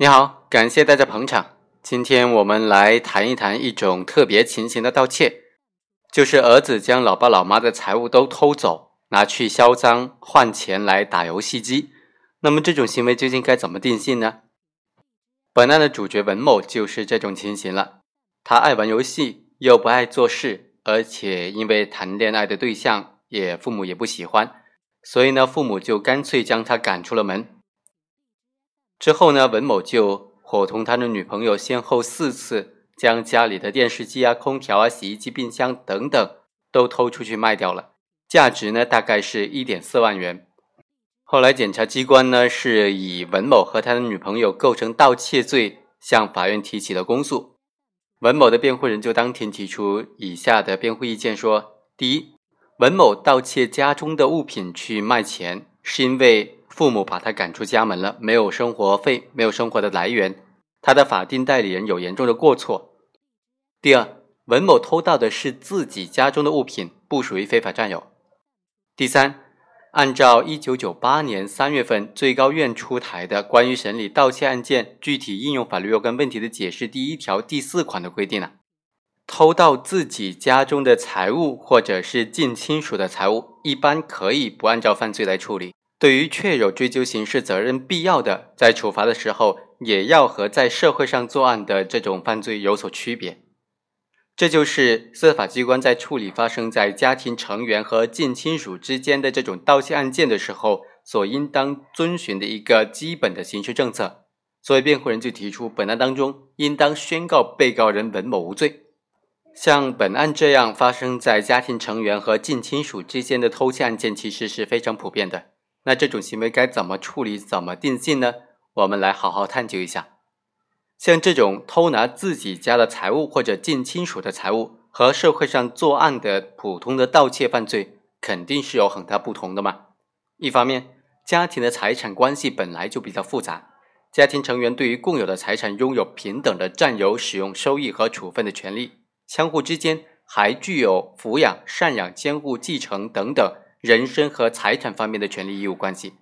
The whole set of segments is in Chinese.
你好，感谢大家捧场。今天我们来谈一谈一种特别情形的盗窃，就是儿子将老爸老妈的财物都偷走，拿去销赃换钱来打游戏机。那么这种行为究竟该怎么定性呢？本案的主角文某就是这种情形了。他爱玩游戏，又不爱做事，而且因为谈恋爱的对象也父母也不喜欢，所以呢，父母就干脆将他赶出了门。之后呢，文某就伙同他的女朋友先后四次将家里的电视机啊、空调啊、洗衣机、冰箱等等都偷出去卖掉了，价值呢大概是一点四万元。后来检察机关呢是以文某和他的女朋友构成盗窃罪向法院提起了公诉。文某的辩护人就当庭提出以下的辩护意见：说，第一，文某盗窃家中的物品去卖钱，是因为父母把他赶出家门了，没有生活费，没有生活的来源，他的法定代理人有严重的过错。第二，文某偷盗的是自己家中的物品，不属于非法占有。第三。按照一九九八年三月份最高院出台的《关于审理盗窃案件具体应用法律若干问题的解释》第一条第四款的规定啊，偷盗自己家中的财物或者是近亲属的财物，一般可以不按照犯罪来处理。对于确有追究刑事责任必要的，在处罚的时候也要和在社会上作案的这种犯罪有所区别。这就是司法机关在处理发生在家庭成员和近亲属之间的这种盗窃案件的时候，所应当遵循的一个基本的刑事政策。所以，辩护人就提出，本案当中应当宣告被告人文某无罪。像本案这样发生在家庭成员和近亲属之间的偷窃案件，其实是非常普遍的。那这种行为该怎么处理、怎么定性呢？我们来好好探究一下。像这种偷拿自己家的财物或者近亲属的财物，和社会上作案的普通的盗窃犯罪肯定是有很大不同的嘛。一方面，家庭的财产关系本来就比较复杂，家庭成员对于共有的财产拥有平等的占有、使用、收益和处分的权利，相互之间还具有抚养、赡养、监护、继承等等人身和财产方面的权利义务关系。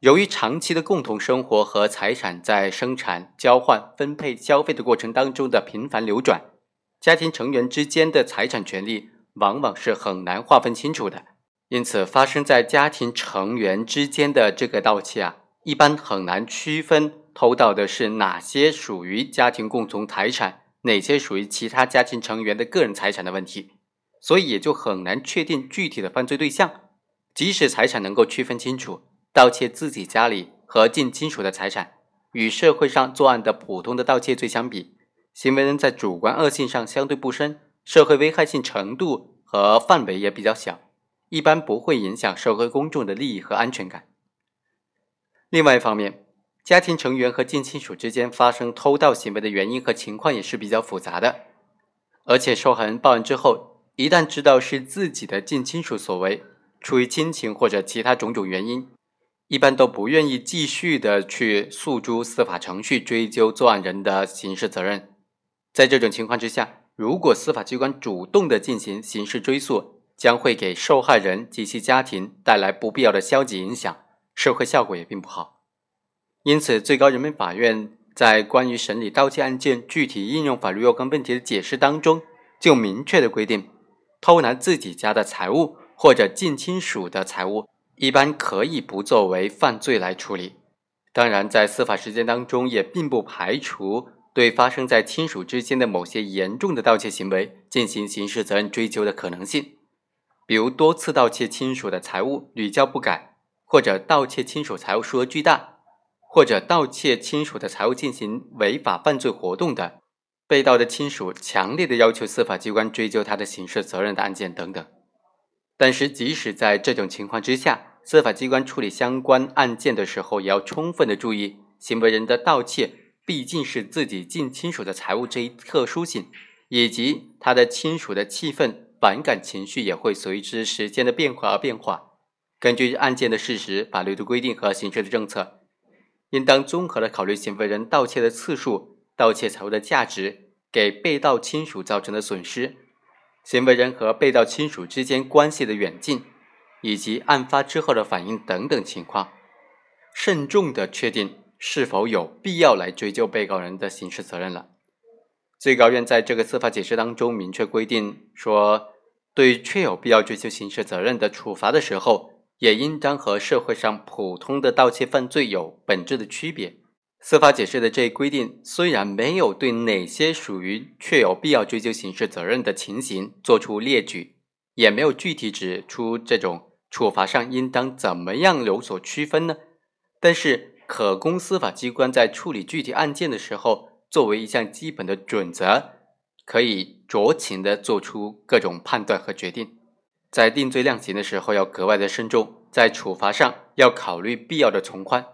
由于长期的共同生活和财产在生产、交换、分配、消费的过程当中的频繁流转，家庭成员之间的财产权利往往是很难划分清楚的。因此，发生在家庭成员之间的这个盗窃啊，一般很难区分偷盗的是哪些属于家庭共同财产，哪些属于其他家庭成员的个人财产的问题，所以也就很难确定具体的犯罪对象。即使财产能够区分清楚。盗窃自己家里和近亲属的财产，与社会上作案的普通的盗窃罪相比，行为人在主观恶性上相对不深，社会危害性程度和范围也比较小，一般不会影响社会公众的利益和安全感。另外一方面，家庭成员和近亲属之间发生偷盗行为的原因和情况也是比较复杂的，而且受害人报案之后，一旦知道是自己的近亲属所为，出于亲情或者其他种种原因。一般都不愿意继续的去诉诸司法程序追究作案人的刑事责任。在这种情况之下，如果司法机关主动的进行刑事追诉，将会给受害人及其家庭带来不必要的消极影响，社会效果也并不好。因此，最高人民法院在关于审理盗窃案件具体应用法律若干问题的解释当中，就明确的规定，偷拿自己家的财物或者近亲属的财物。一般可以不作为犯罪来处理，当然，在司法实践当中，也并不排除对发生在亲属之间的某些严重的盗窃行为进行刑事责任追究的可能性，比如多次盗窃亲属的财物屡教不改，或者盗窃亲属财物数额巨大，或者盗窃亲属的财物进行违法犯罪活动的，被盗的亲属强烈的要求司法机关追究他的刑事责任的案件等等。但是，即使在这种情况之下，司法机关处理相关案件的时候，也要充分的注意行为人的盗窃毕竟是自己近亲属的财物这一特殊性，以及他的亲属的气愤反感情绪也会随之时间的变化而变化。根据案件的事实、法律的规定和刑事的政策，应当综合的考虑行为人盗窃的次数、盗窃财物的价值、给被盗亲属造成的损失。行为人和被盗亲属之间关系的远近，以及案发之后的反应等等情况，慎重的确定是否有必要来追究被告人的刑事责任了。最高院在这个司法解释当中明确规定说，对确有必要追究刑事责任的处罚的时候，也应当和社会上普通的盗窃犯罪有本质的区别。司法解释的这一规定虽然没有对哪些属于确有必要追究刑事责任的情形作出列举，也没有具体指出这种处罚上应当怎么样有所区分呢？但是，可供司法机关在处理具体案件的时候。作为一项基本的准则，可以酌情的做出各种判断和决定。在定罪量刑的时候，要格外的慎重；在处罚上，要考虑必要的从宽。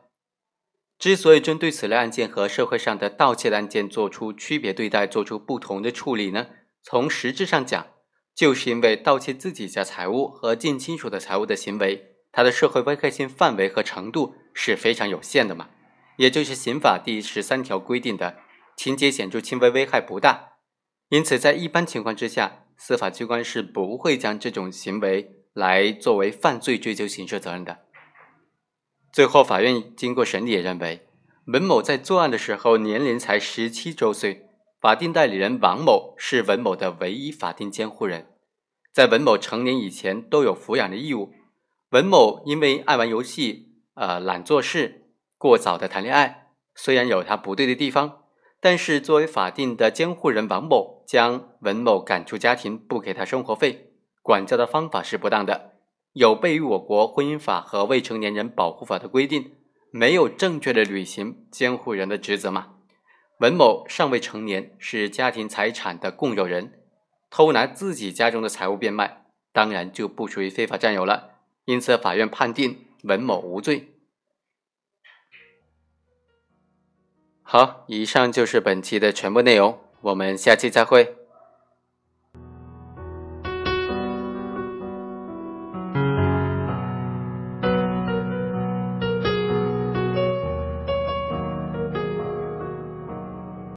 之所以针对此类案件和社会上的盗窃案件做出区别对待，做出不同的处理呢？从实质上讲，就是因为盗窃自己家财物和近亲属的财物的行为，它的社会危害性范围和程度是非常有限的嘛。也就是刑法第十三条规定的。情节显著轻微，危害不大，因此在一般情况之下，司法机关是不会将这种行为来作为犯罪追究刑事责任的。最后，法院经过审理也认为，文某在作案的时候年龄才十七周岁，法定代理人王某是文某的唯一法定监护人，在文某成年以前都有抚养的义务。文某因为爱玩游戏，呃，懒做事，过早的谈恋爱，虽然有他不对的地方。但是，作为法定的监护人，王某将文某赶出家庭，不给他生活费，管教的方法是不当的，有悖于我国婚姻法和未成年人保护法的规定，没有正确的履行监护人的职责嘛？文某尚未成年，是家庭财产的共有人，偷拿自己家中的财物变卖，当然就不属于非法占有了。因此，法院判定文某无罪。好，以上就是本期的全部内容，我们下期再会。